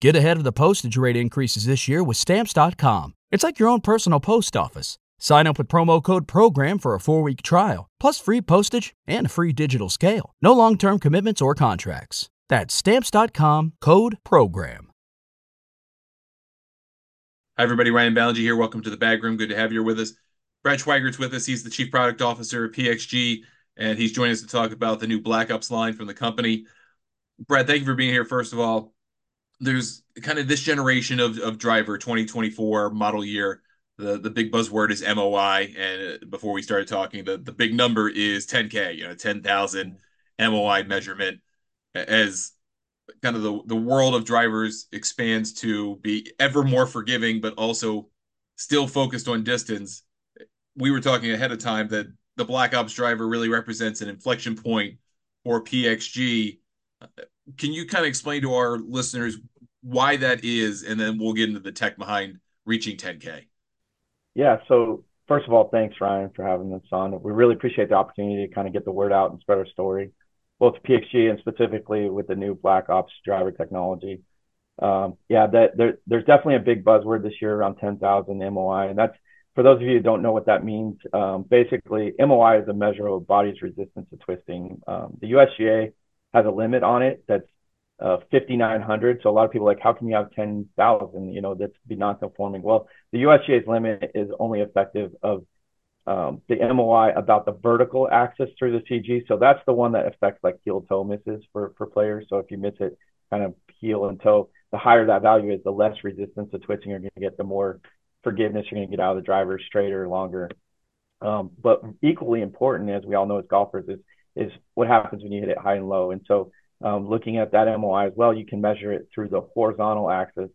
Get ahead of the postage rate increases this year with Stamps.com. It's like your own personal post office. Sign up with promo code PROGRAM for a four week trial, plus free postage and a free digital scale. No long term commitments or contracts. That's Stamps.com code PROGRAM. Hi, everybody. Ryan Ballengee here. Welcome to the Bag Room. Good to have you with us. Brad Schweigert's with us. He's the Chief Product Officer of PXG, and he's joining us to talk about the new Black Ops line from the company. Brad, thank you for being here, first of all there's kind of this generation of, of driver 2024 model year. The the big buzzword is MOI and uh, before we started talking the the big number is 10k you know 10,000 MOI measurement. As kind of the the world of drivers expands to be ever more forgiving but also still focused on distance we were talking ahead of time that the black ops driver really represents an inflection point for PXG uh, can you kind of explain to our listeners why that is, and then we'll get into the tech behind reaching 10K? Yeah. So first of all, thanks Ryan for having us on. We really appreciate the opportunity to kind of get the word out and spread our story, both PXG and specifically with the new Black Ops driver technology. Um, yeah, that there, there's definitely a big buzzword this year around 10,000 MOI, and that's for those of you who don't know what that means. Um, basically, MOI is a measure of body's resistance to twisting. Um, the USGA has a limit on it that's uh, 5,900. So a lot of people like, how can you have 10,000? You know, that's be non-conforming. Well, the USGA's limit is only effective of um, the MOI about the vertical axis through the CG. So that's the one that affects like heel toe misses for for players. So if you miss it, kind of heel and toe, the higher that value is, the less resistance to twisting you're going to get, the more forgiveness you're going to get out of the driver, straighter, longer. Um, but equally important, as we all know as golfers, is is what happens when you hit it high and low. And so um, looking at that MOI as well, you can measure it through the horizontal axis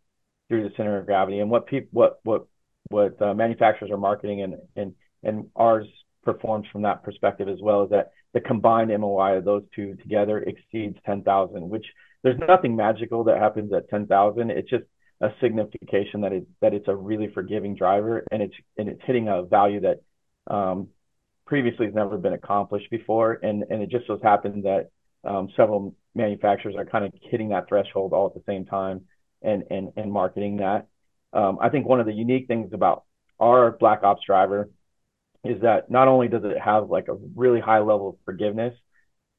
through the center of gravity. And what people, what what what uh, manufacturers are marketing and and and ours performs from that perspective as well is that the combined MOI of those two together exceeds 10,000, which there's nothing magical that happens at 10,000. It's just a signification that it that it's a really forgiving driver and it's and it's hitting a value that um, previously has never been accomplished before. And and it just so happens that um, several manufacturers are kind of hitting that threshold all at the same time and and and marketing that. Um, I think one of the unique things about our Black Ops driver is that not only does it have like a really high level of forgiveness,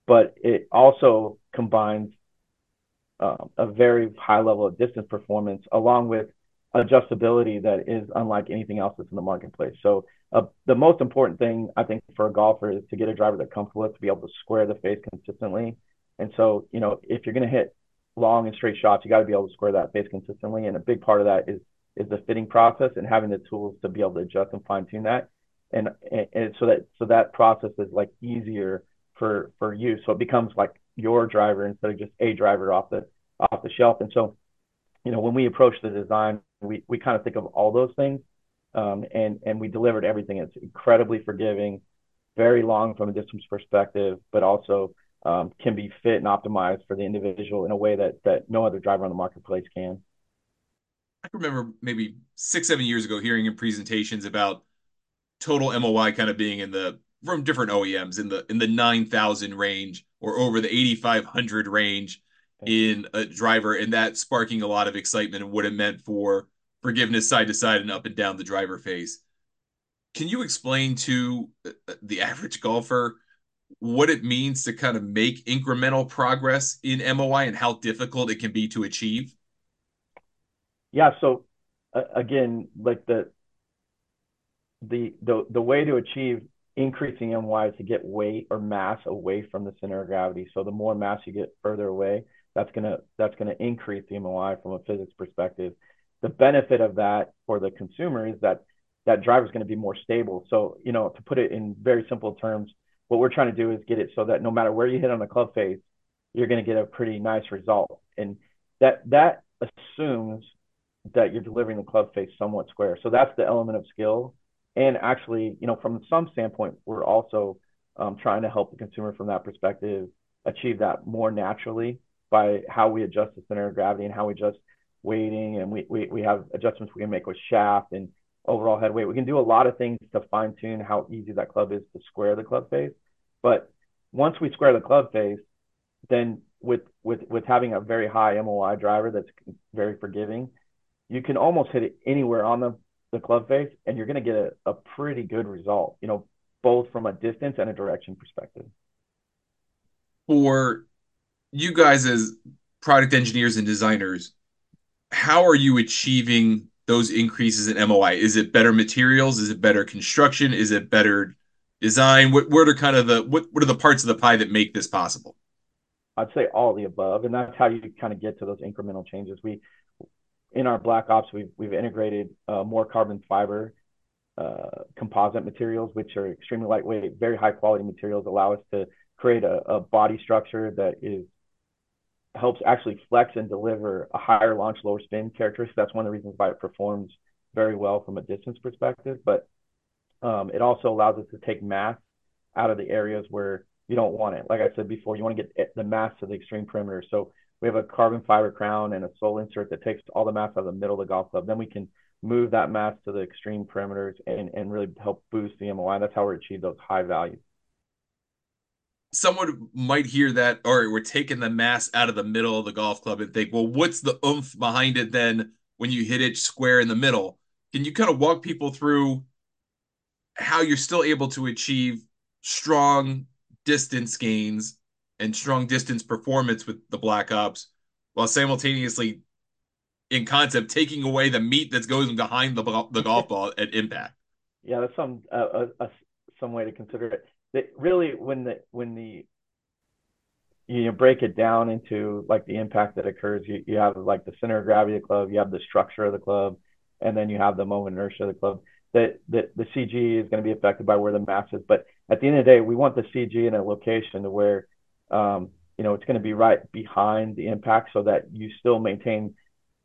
but it also combines uh, a very high level of distance performance along with adjustability that is unlike anything else that's in the marketplace. So uh, the most important thing I think for a golfer is to get a driver that comfortable with to be able to square the face consistently and so, you know, if you're going to hit long and straight shots, you got to be able to square that face consistently. And a big part of that is is the fitting process and having the tools to be able to adjust and fine tune that. And, and, and so that so that process is like easier for for you. So it becomes like your driver instead of just a driver off the off the shelf. And so, you know, when we approach the design, we we kind of think of all those things. Um, and and we delivered everything. It's incredibly forgiving, very long from a distance perspective, but also um, can be fit and optimized for the individual in a way that that no other driver on the marketplace can. I remember maybe six, seven years ago hearing in presentations about total MOI kind of being in the from different OEMs in the in the nine thousand range or over the eighty five hundred range in a driver, and that sparking a lot of excitement and what it meant for forgiveness side to side and up and down the driver face. Can you explain to uh, the average golfer what it means to kind of make incremental progress in MOI and how difficult it can be to achieve? Yeah. So uh, again, like the the the the way to achieve increasing MOI is to get weight or mass away from the center of gravity. So the more mass you get further away, that's gonna that's gonna increase the MOI from a physics perspective. The benefit of that for the consumer is that that driver is going to be more stable. So, you know, to put it in very simple terms, what we're trying to do is get it so that no matter where you hit on the club face, you're going to get a pretty nice result. And that that assumes that you're delivering the club face somewhat square. So that's the element of skill. And actually, you know, from some standpoint, we're also um, trying to help the consumer from that perspective achieve that more naturally by how we adjust the center of gravity and how we adjust weighting. And we, we, we have adjustments we can make with shaft and overall head weight. We can do a lot of things to fine tune how easy that club is to square the club face. But once we square the club face, then with with with having a very high MOI driver that's very forgiving, you can almost hit it anywhere on the the club face, and you're going to get a, a pretty good result. You know, both from a distance and a direction perspective. For you guys as product engineers and designers, how are you achieving those increases in MOI? Is it better materials? Is it better construction? Is it better design? What what are kind of the what what are the parts of the pie that make this possible? I'd say all the above, and that's how you kind of get to those incremental changes. We in our Black Ops, we've we've integrated uh, more carbon fiber uh, composite materials, which are extremely lightweight, very high quality materials, allow us to create a, a body structure that is helps actually flex and deliver a higher launch, lower spin characteristic. That's one of the reasons why it performs very well from a distance perspective. But um, it also allows us to take mass out of the areas where you don't want it. Like I said before, you want to get the mass to the extreme perimeter. So we have a carbon fiber crown and a sole insert that takes all the mass out of the middle of the golf club. Then we can move that mass to the extreme perimeters and, and really help boost the MOI. That's how we achieve those high values. Someone might hear that, or we're taking the mass out of the middle of the golf club and think, well, what's the oomph behind it then when you hit it square in the middle? Can you kind of walk people through how you're still able to achieve strong distance gains and strong distance performance with the Black Ops while simultaneously in concept taking away the meat that's going behind the the golf ball at impact. Yeah, that's some uh, some way to consider it. That really, when the when the you know, break it down into like the impact that occurs, you, you have like the center of gravity of the club, you have the structure of the club, and then you have the moment inertia of the club. That that the CG is going to be affected by where the mass is, but at the end of the day, we want the CG in a location to where um, you know it's going to be right behind the impact, so that you still maintain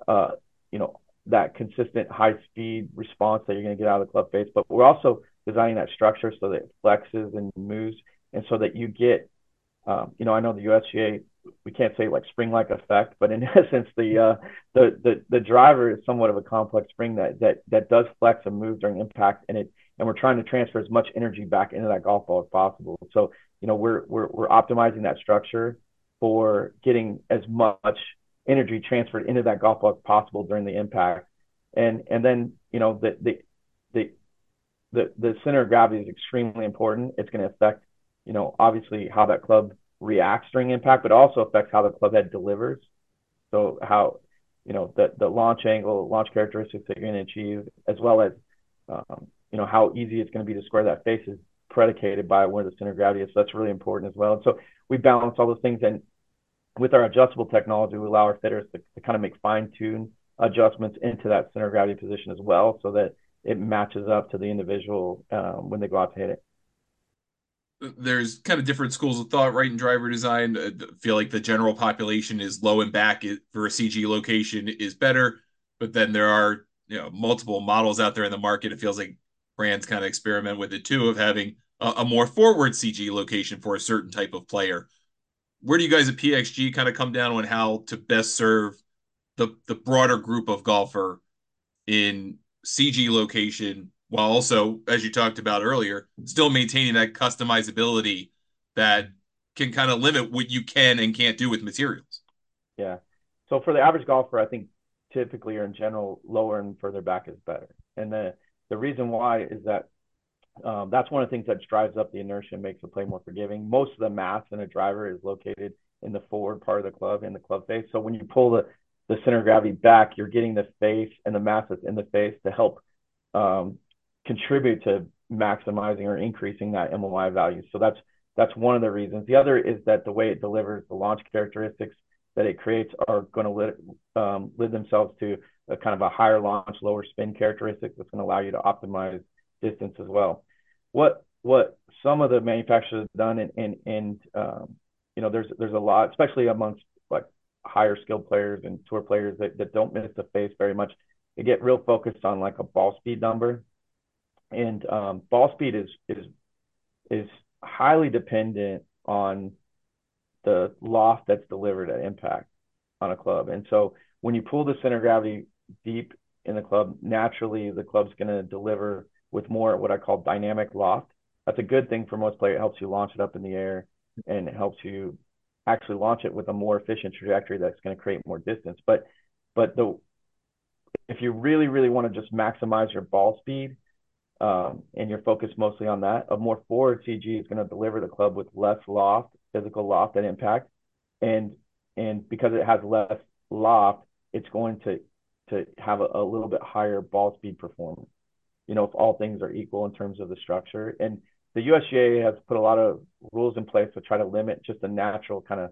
uh, you know, that consistent high speed response that you're going to get out of the club face. But we're also designing that structure so that it flexes and moves, and so that you get, um, you know, I know the USGA we can't say like spring like effect, but in essence, the uh, the the the driver is somewhat of a complex spring that that that does flex and move during impact, and it and we're trying to transfer as much energy back into that golf ball as possible. So you know we're we're we're optimizing that structure for getting as much energy transferred into that golf ball as possible during the impact. And and then you know the the the the, the center of gravity is extremely important. It's going to affect you know obviously how that club reacts during impact, but also affects how the club head delivers. So how you know the the launch angle, launch characteristics that you're going to achieve, as well as um, you know how easy it's going to be to square that face is predicated by where the center of gravity is. So that's really important as well. And so we balance all those things. And with our adjustable technology, we allow our fitters to, to kind of make fine tune adjustments into that center of gravity position as well, so that it matches up to the individual um, when they go out to hit it. There's kind of different schools of thought, right? In driver design, I feel like the general population is low and back for a CG location is better, but then there are you know multiple models out there in the market. It feels like brands kind of experiment with it too, of having a, a more forward CG location for a certain type of player where do you guys at PXG kind of come down on how to best serve the the broader group of golfer in CG location while also, as you talked about earlier, still maintaining that customizability that can kind of limit what you can and can't do with materials. Yeah. So for the average golfer, I think typically or in general, lower and further back is better. And the the reason why is that um, that's one of the things that drives up the inertia and makes the play more forgiving. Most of the mass in a driver is located in the forward part of the club in the club face. So when you pull the, the center of gravity back, you're getting the face and the mass that's in the face to help um, contribute to maximizing or increasing that MOI value. So that's that's one of the reasons. The other is that the way it delivers the launch characteristics that it creates are going to lid, um, themselves to a kind of a higher launch, lower spin characteristic that's going to allow you to optimize distance as well. What what some of the manufacturers have done and and, and um, you know there's there's a lot, especially amongst higher skilled players and tour players that, that don't miss the face very much. They get real focused on like a ball speed number, and um, ball speed is is is highly dependent on the loft that's delivered at impact on a club. And so when you pull the center of gravity deep in the club, naturally the club's going to deliver with more what I call dynamic loft. That's a good thing for most players. It helps you launch it up in the air and it helps you actually launch it with a more efficient trajectory that's going to create more distance. But but the if you really really want to just maximize your ball speed um, and you're focused mostly on that, a more forward CG is going to deliver the club with less loft, physical loft and impact, and and because it has less loft, it's going to to have a, a little bit higher ball speed performance. You know, if all things are equal in terms of the structure, and the USGA has put a lot of rules in place to try to limit just the natural kind of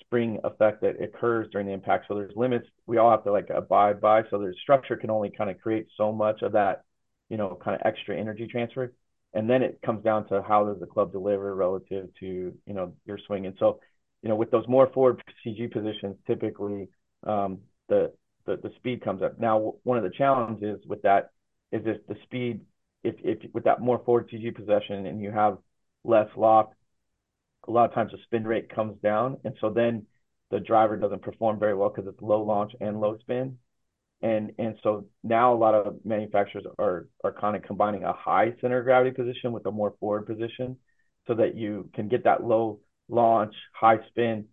spring effect that occurs during the impact. So there's limits we all have to like abide by. So there's structure can only kind of create so much of that, you know, kind of extra energy transfer. And then it comes down to how does the club deliver relative to, you know, your swing. And so, you know, with those more forward CG positions, typically um, the, the the speed comes up. Now, one of the challenges with that is if the speed, if if with that more forward CG possession and you have less loft, a lot of times the spin rate comes down, and so then the driver doesn't perform very well because it's low launch and low spin. And and so now a lot of manufacturers are are kind of combining a high center of gravity position with a more forward position so that you can get that low launch, high spin.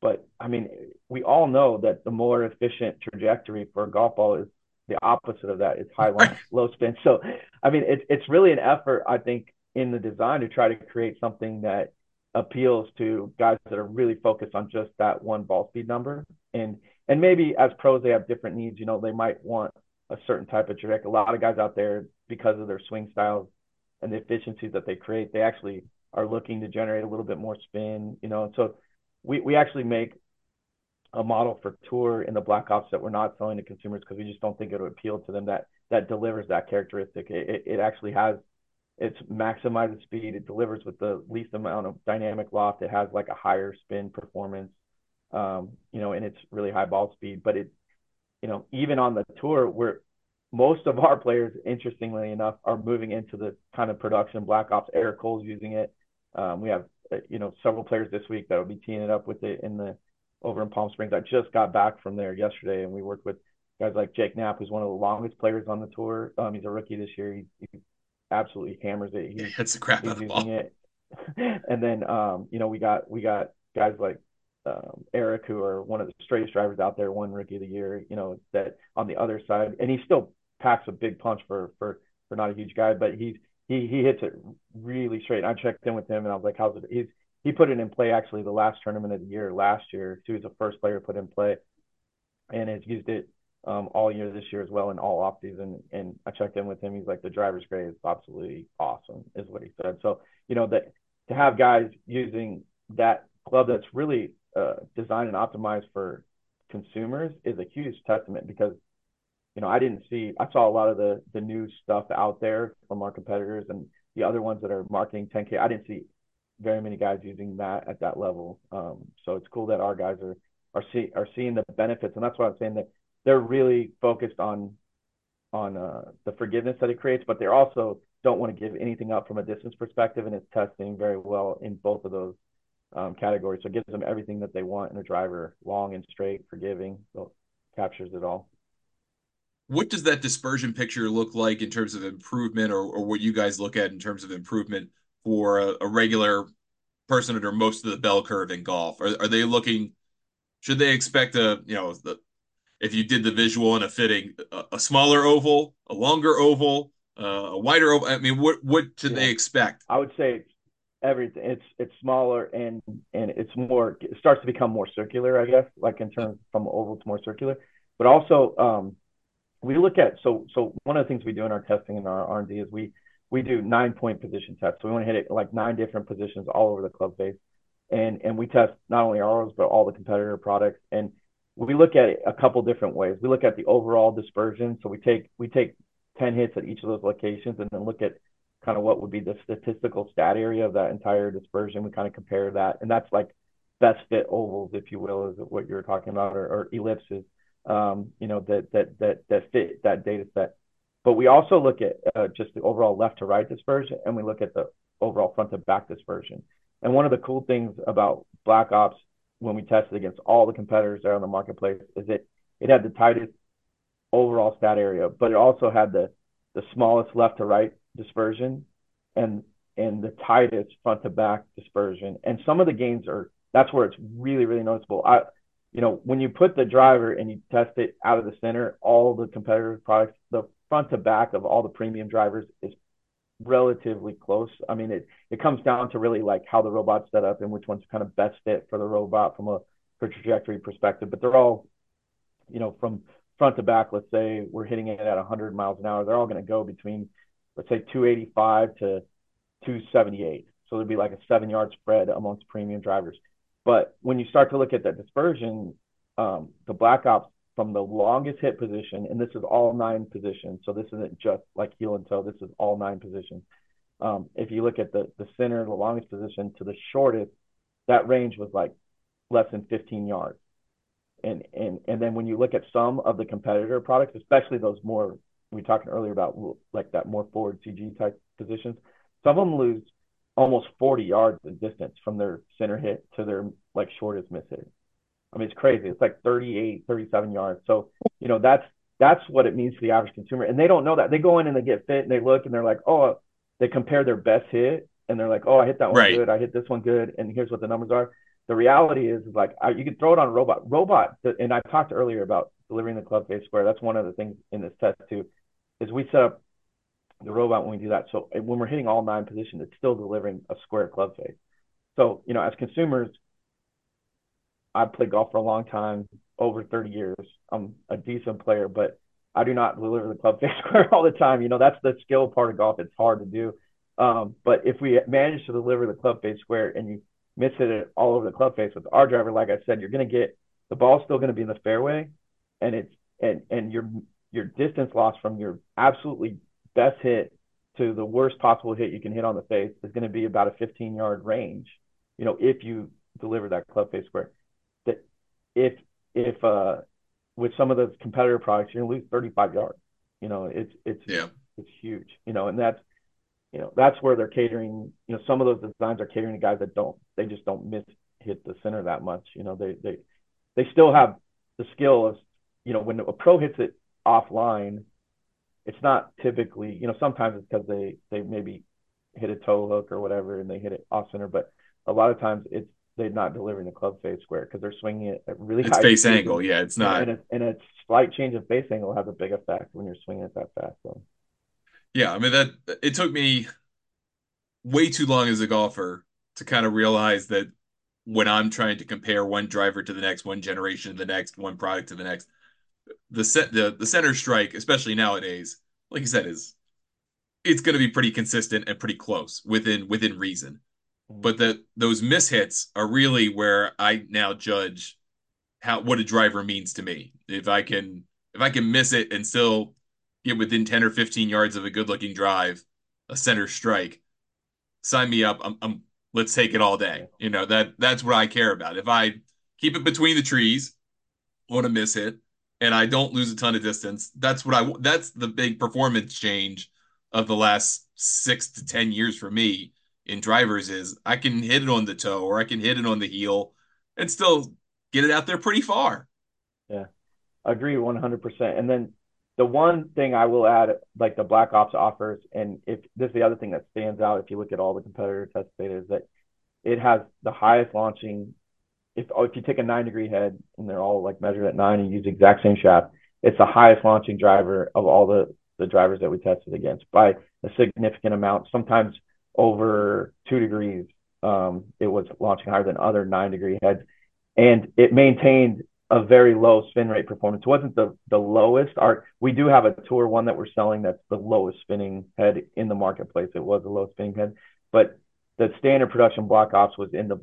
But I mean, we all know that the more efficient trajectory for a golf ball is the opposite of that. It's high launch, low spin. So I mean, it's it's really an effort, I think, in the design to try to create something that appeals to guys that are really focused on just that one ball speed number. And and maybe as pros they have different needs. You know, they might want a certain type of trajectory. A lot of guys out there, because of their swing styles and the efficiencies that they create, they actually are looking to generate a little bit more spin. You know, and so we we actually make a model for tour in the black ops that we're not selling to consumers because we just don't think it would appeal to them that that delivers that characteristic. It, it actually has it's maximizes speed. It delivers with the least amount of dynamic loft. It has like a higher spin performance, um, you know, and it's really high ball speed. But it, you know, even on the tour, where most of our players, interestingly enough, are moving into the kind of production Black Ops. Eric Cole's using it. Um, we have, uh, you know, several players this week that will be teeing it up with it in the over in Palm Springs. I just got back from there yesterday, and we worked with guys like Jake Knapp, who's one of the longest players on the tour. Um, he's a rookie this year. He, he absolutely hammers it. He hits the crap out of the ball. It. and then um, you know, we got we got guys like um, Eric, who are one of the straightest drivers out there, one rookie of the year, you know, that on the other side, and he still packs a big punch for for for not a huge guy, but he's he he hits it really straight. And I checked in with him and I was like, how's it? He's he put it in play actually the last tournament of the year last year. He was the first player put in play, and has used it um, all year this year as well in all off season. And I checked in with him. He's like, the driver's grade is absolutely awesome, is what he said. So, you know, that to have guys using that club that's really uh, designed and optimized for consumers is a huge testament because, you know, I didn't see, I saw a lot of the, the new stuff out there from our competitors and the other ones that are marketing 10K. I didn't see very many guys using that at that level. Um, so it's cool that our guys are, are, see, are seeing the benefits. And that's why I'm saying that they're really focused on on uh, the forgiveness that it creates, but they're also don't want to give anything up from a distance perspective, and it's testing very well in both of those um, categories. So it gives them everything that they want in a driver, long and straight, forgiving, so captures it all. What does that dispersion picture look like in terms of improvement, or, or what you guys look at in terms of improvement for a, a regular person under most of the bell curve in golf? Are, are they looking? Should they expect a you know the if you did the visual and a fitting, a, a smaller oval, a longer oval, uh, a wider oval. I mean, what what should yeah. they expect? I would say everything. It's it's smaller and and it's more. It starts to become more circular, I guess, like in terms from oval to more circular. But also, um, we look at so so one of the things we do in our testing and our R and D is we we do nine point position tests. So we want to hit it like nine different positions all over the club face, and and we test not only ours but all the competitor products and we look at it a couple different ways. We look at the overall dispersion. So we take we take 10 hits at each of those locations and then look at kind of what would be the statistical stat area of that entire dispersion. We kind of compare that. And that's like best fit ovals, if you will, is what you're talking about, or, or ellipses, um, you know, that, that, that, that fit that data set. But we also look at uh, just the overall left to right dispersion and we look at the overall front to back dispersion. And one of the cool things about Black Ops when we tested against all the competitors there on the marketplace is it it had the tightest overall stat area, but it also had the the smallest left to right dispersion and and the tightest front to back dispersion. And some of the gains are that's where it's really really noticeable. I you know when you put the driver and you test it out of the center, all the competitive products, the front to back of all the premium drivers is relatively close. I mean, it it comes down to really like how the robot's set up and which one's kind of best fit for the robot from a for trajectory perspective. But they're all, you know, from front to back. Let's say we're hitting it at 100 miles an hour. They're all going to go between, let's say, 285 to 278. So there'd be like a seven yard spread amongst premium drivers. But when you start to look at that dispersion, um, the Black Ops from the longest hit position, and this is all nine positions. So this isn't just like heel and toe. This is all nine positions. Um, if you look at the the center, the longest position to the shortest, that range was like less than 15 yards. And and and then when you look at some of the competitor products, especially those more we were talking earlier about like that more forward CG type positions, some of them lose almost 40 yards in distance from their center hit to their like shortest miss hit. I mean, it's crazy. It's like 38, 37 yards. So, you know, that's that's what it means to the average consumer. And they don't know that. They go in and they get fit and they look and they're like, oh, they compare their best hit and they're like, oh, I hit that one right. good. I hit this one good. And here's what the numbers are. The reality is, is like, you can throw it on a robot. Robot, and I talked earlier about delivering the club face square. That's one of the things in this test too, is we set up the robot when we do that. So when we're hitting all nine positions, it's still delivering a square club face. So, you know, as consumers, I've played golf for a long time, over 30 years. I'm a decent player, but I do not deliver the club face square all the time. You know, that's the skill part of golf. It's hard to do. Um, but if we manage to deliver the club face square and you miss it all over the club face with our driver, like I said, you're going to get the ball's still going to be in the fairway, and it's and and your your distance loss from your absolutely best hit to the worst possible hit you can hit on the face is going to be about a 15 yard range. You know, if you deliver that club face square, if if uh with some of the competitor products you're to lose 35 yards. You know, it's it's yeah. it's huge. You know, and that's you know that's where they're catering. You know, some of those designs are catering to guys that don't they just don't miss hit the center that much. You know, they they they still have the skill of you know when a pro hits it offline it's not typically, you know, sometimes it's because they they maybe hit a toe hook or whatever and they hit it off center, but a lot of times it's they're not delivering the club face square because they're swinging it at really it's high face angle. Yeah, it's not. And a, and a slight change of face angle has a big effect when you're swinging it that fast. So. Yeah, I mean that it took me way too long as a golfer to kind of realize that when I'm trying to compare one driver to the next, one generation to the next, one product to the next, the set the the center strike, especially nowadays, like you said, is it's going to be pretty consistent and pretty close within within reason. But that those mishits are really where I now judge how what a driver means to me. If I can if I can miss it and still get within 10 or 15 yards of a good looking drive, a center strike, sign me up. I'm, I'm let's take it all day. You know, that that's what I care about. If I keep it between the trees on a miss hit, and I don't lose a ton of distance. That's what I that's the big performance change of the last 6 to 10 years for me in drivers is I can hit it on the toe or I can hit it on the heel and still get it out there pretty far. Yeah. I agree 100%. And then the one thing I will add, like the Black Ops offers, and if this is the other thing that stands out, if you look at all the competitor test data, is that it has the highest launching if oh, if you take a nine degree head and they're all like measured at nine and use the exact same shaft, it's the highest launching driver of all the the drivers that we tested against by a significant amount. Sometimes over two degrees, um, it was launching higher than other nine degree heads, and it maintained a very low spin rate performance. It wasn't the the lowest. Our we do have a tour one that we're selling that's the lowest spinning head in the marketplace. It was the lowest spinning head, but the standard production Black Ops was in the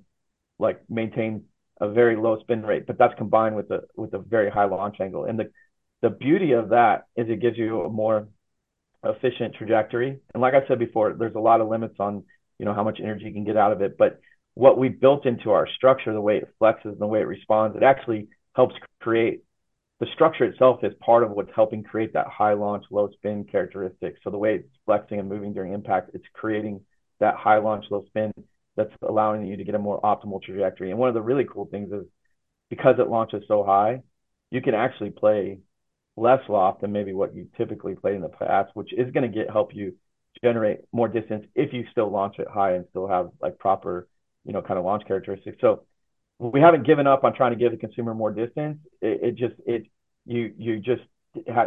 like maintained a very low spin rate, but that's combined with a with a very high launch angle. And the the beauty of that is it gives you a more efficient trajectory. And like I said before, there's a lot of limits on you know how much energy you can get out of it. But what we built into our structure, the way it flexes and the way it responds, it actually helps create the structure itself is part of what's helping create that high launch, low spin characteristic. So the way it's flexing and moving during impact, it's creating that high launch, low spin that's allowing you to get a more optimal trajectory. And one of the really cool things is because it launches so high, you can actually play less loft than maybe what you typically play in the past, which is going to get help you generate more distance if you still launch it high and still have like proper, you know, kind of launch characteristics. So we haven't given up on trying to give the consumer more distance. It, it just it you you just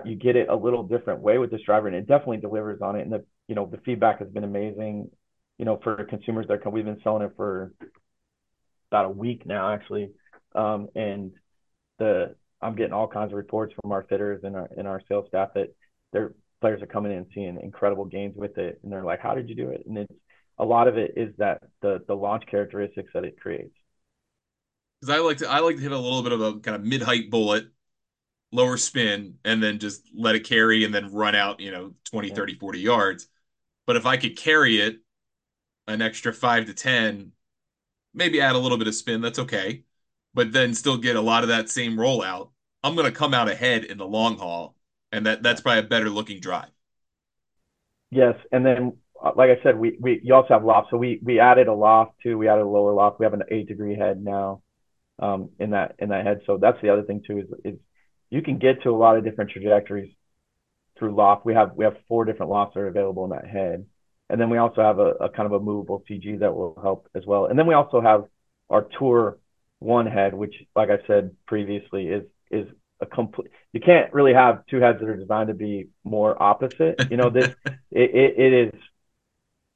you get it a little different way with this driver, and it definitely delivers on it. And the you know the feedback has been amazing. You know, for consumers that come, we've been selling it for about a week now, actually, um, and the I'm getting all kinds of reports from our fitters and our and our sales staff that their players are coming in and seeing incredible gains with it, and they're like, "How did you do it?" And it's a lot of it is that the the launch characteristics that it creates. Because I like to I like to hit a little bit of a kind of mid height bullet, lower spin, and then just let it carry and then run out, you know, 20, yeah. 30, 40 yards. But if I could carry it an extra five to 10, maybe add a little bit of spin, that's okay. But then still get a lot of that same rollout. I'm going to come out ahead in the long haul. And that, that's probably a better looking drive. Yes. And then, uh, like I said, we, we you also have loft. So we, we added a loft too. We added a lower loft. We have an eight degree head now um, in that in that head. So that's the other thing too is, is you can get to a lot of different trajectories through loft. We have we have four different lofts that are available in that head, and then we also have a, a kind of a movable CG that will help as well. And then we also have our Tour One head, which, like I said previously, is is a complete. You can't really have two heads that are designed to be more opposite. You know, this it, it, it is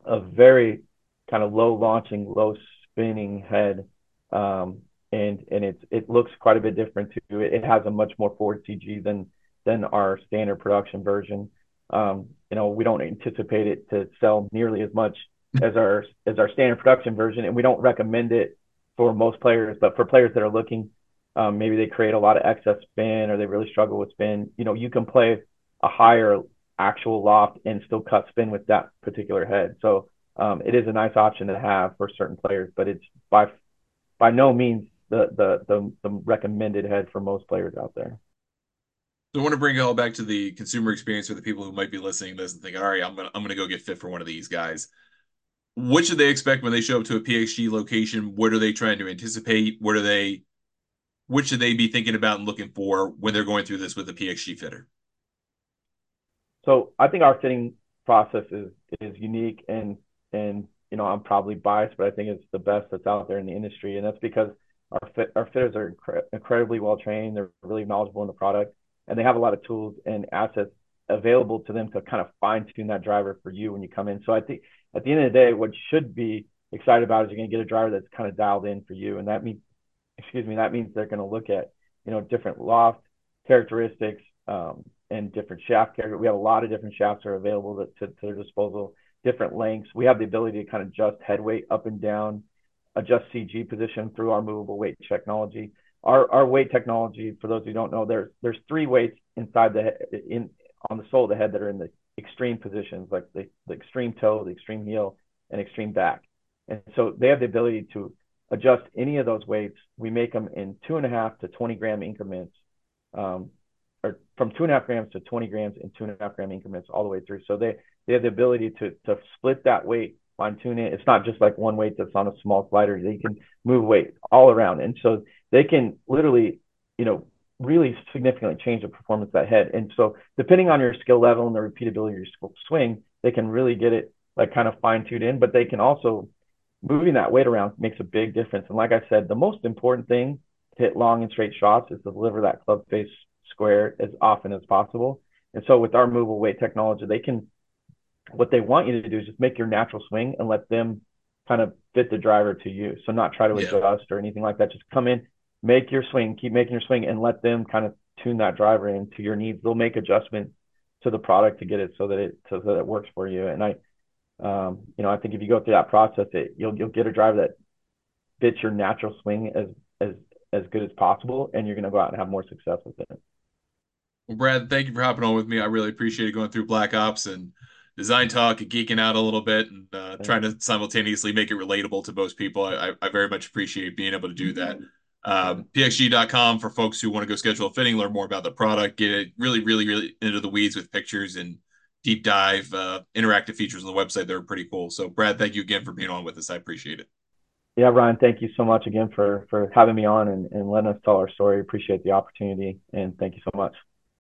a very kind of low launching, low spinning head. Um, and and it's it looks quite a bit different too. It, it has a much more forward CG than than our standard production version. Um, you know, we don't anticipate it to sell nearly as much as our as our standard production version, and we don't recommend it for most players. But for players that are looking, um, maybe they create a lot of excess spin or they really struggle with spin. You know, you can play a higher actual loft and still cut spin with that particular head. So um, it is a nice option to have for certain players, but it's by by no means the, the the the recommended head for most players out there. So I want to bring it all back to the consumer experience for the people who might be listening to this and thinking, all right, I'm gonna I'm gonna go get fit for one of these guys. What should they expect when they show up to a PXG location? What are they trying to anticipate? What are they what should they be thinking about and looking for when they're going through this with a PXG fitter? So I think our fitting process is is unique and and you know I'm probably biased, but I think it's the best that's out there in the industry, and that's because our fit, our fitters are incre- incredibly well trained. They're really knowledgeable in the product, and they have a lot of tools and assets available to them to kind of fine tune that driver for you when you come in. So I think at the end of the day, what should be excited about is you're going to get a driver that's kind of dialed in for you, and that means, excuse me, that means they're going to look at you know different loft characteristics um, and different shaft character. We have a lot of different shafts that are available to, to, to their disposal, different lengths. We have the ability to kind of adjust head weight up and down adjust CG position through our movable weight technology. Our, our weight technology, for those who don't know, there's there's three weights inside the in on the sole of the head that are in the extreme positions, like the, the extreme toe, the extreme heel, and extreme back. And so they have the ability to adjust any of those weights. We make them in two and a half to 20 gram increments, um, or from two and a half grams to 20 grams in two and a half gram increments all the way through. So they they have the ability to to split that weight fine tune it. It's not just like one weight that's on a small slider. They can move weight all around. And so they can literally, you know, really significantly change the performance of that head. And so depending on your skill level and the repeatability of your swing, they can really get it like kind of fine tuned in, but they can also moving that weight around makes a big difference. And like I said, the most important thing to hit long and straight shots is to deliver that club face square as often as possible. And so with our movable weight technology, they can what they want you to do is just make your natural swing and let them kind of fit the driver to you. So not try to yeah. adjust or anything like that. Just come in, make your swing, keep making your swing, and let them kind of tune that driver into your needs. They'll make adjustments to the product to get it so that it so that it works for you. And I, um, you know, I think if you go through that process, it, you'll you'll get a driver that fits your natural swing as as as good as possible, and you're going to go out and have more success with it. Well, Brad, thank you for hopping on with me. I really appreciate going through Black Ops and design talk, and geeking out a little bit, and uh, trying to simultaneously make it relatable to most people. I, I very much appreciate being able to do that. Um, PXG.com for folks who want to go schedule a fitting, learn more about the product, get it really, really, really into the weeds with pictures and deep dive uh, interactive features on the website. They're pretty cool. So, Brad, thank you again for being on with us. I appreciate it. Yeah, Ryan, thank you so much again for for having me on and, and letting us tell our story. Appreciate the opportunity and thank you so much.